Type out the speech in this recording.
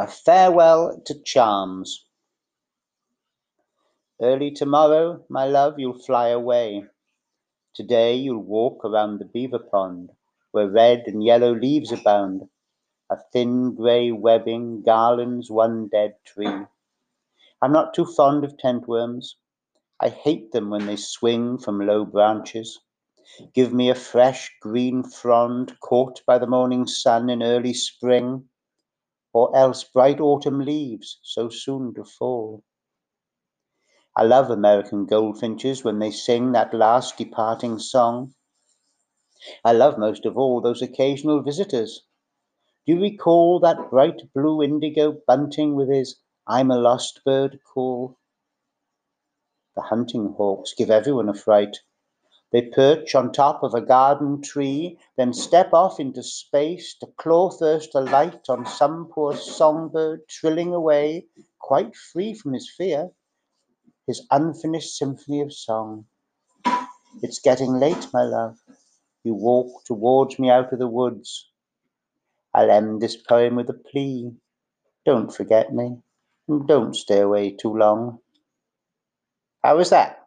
A farewell to charms. Early tomorrow, my love, you'll fly away. Today you'll walk around the beaver pond, where red and yellow leaves abound. A thin grey webbing garlands one dead tree. I'm not too fond of tent worms. I hate them when they swing from low branches. Give me a fresh green frond caught by the morning sun in early spring, or else bright autumn leaves so soon to fall. I love American goldfinches when they sing that last departing song. I love most of all those occasional visitors. Do you recall that bright blue indigo bunting with his I'm a lost bird call? The hunting hawks give everyone a fright. They perch on top of a garden tree, then step off into space to claw first a light on some poor songbird trilling away, quite free from his fear his unfinished symphony of song. It's getting late, my love. You walk towards me out of the woods. I'll end this poem with a plea. Don't forget me, and don't stay away too long. How was that?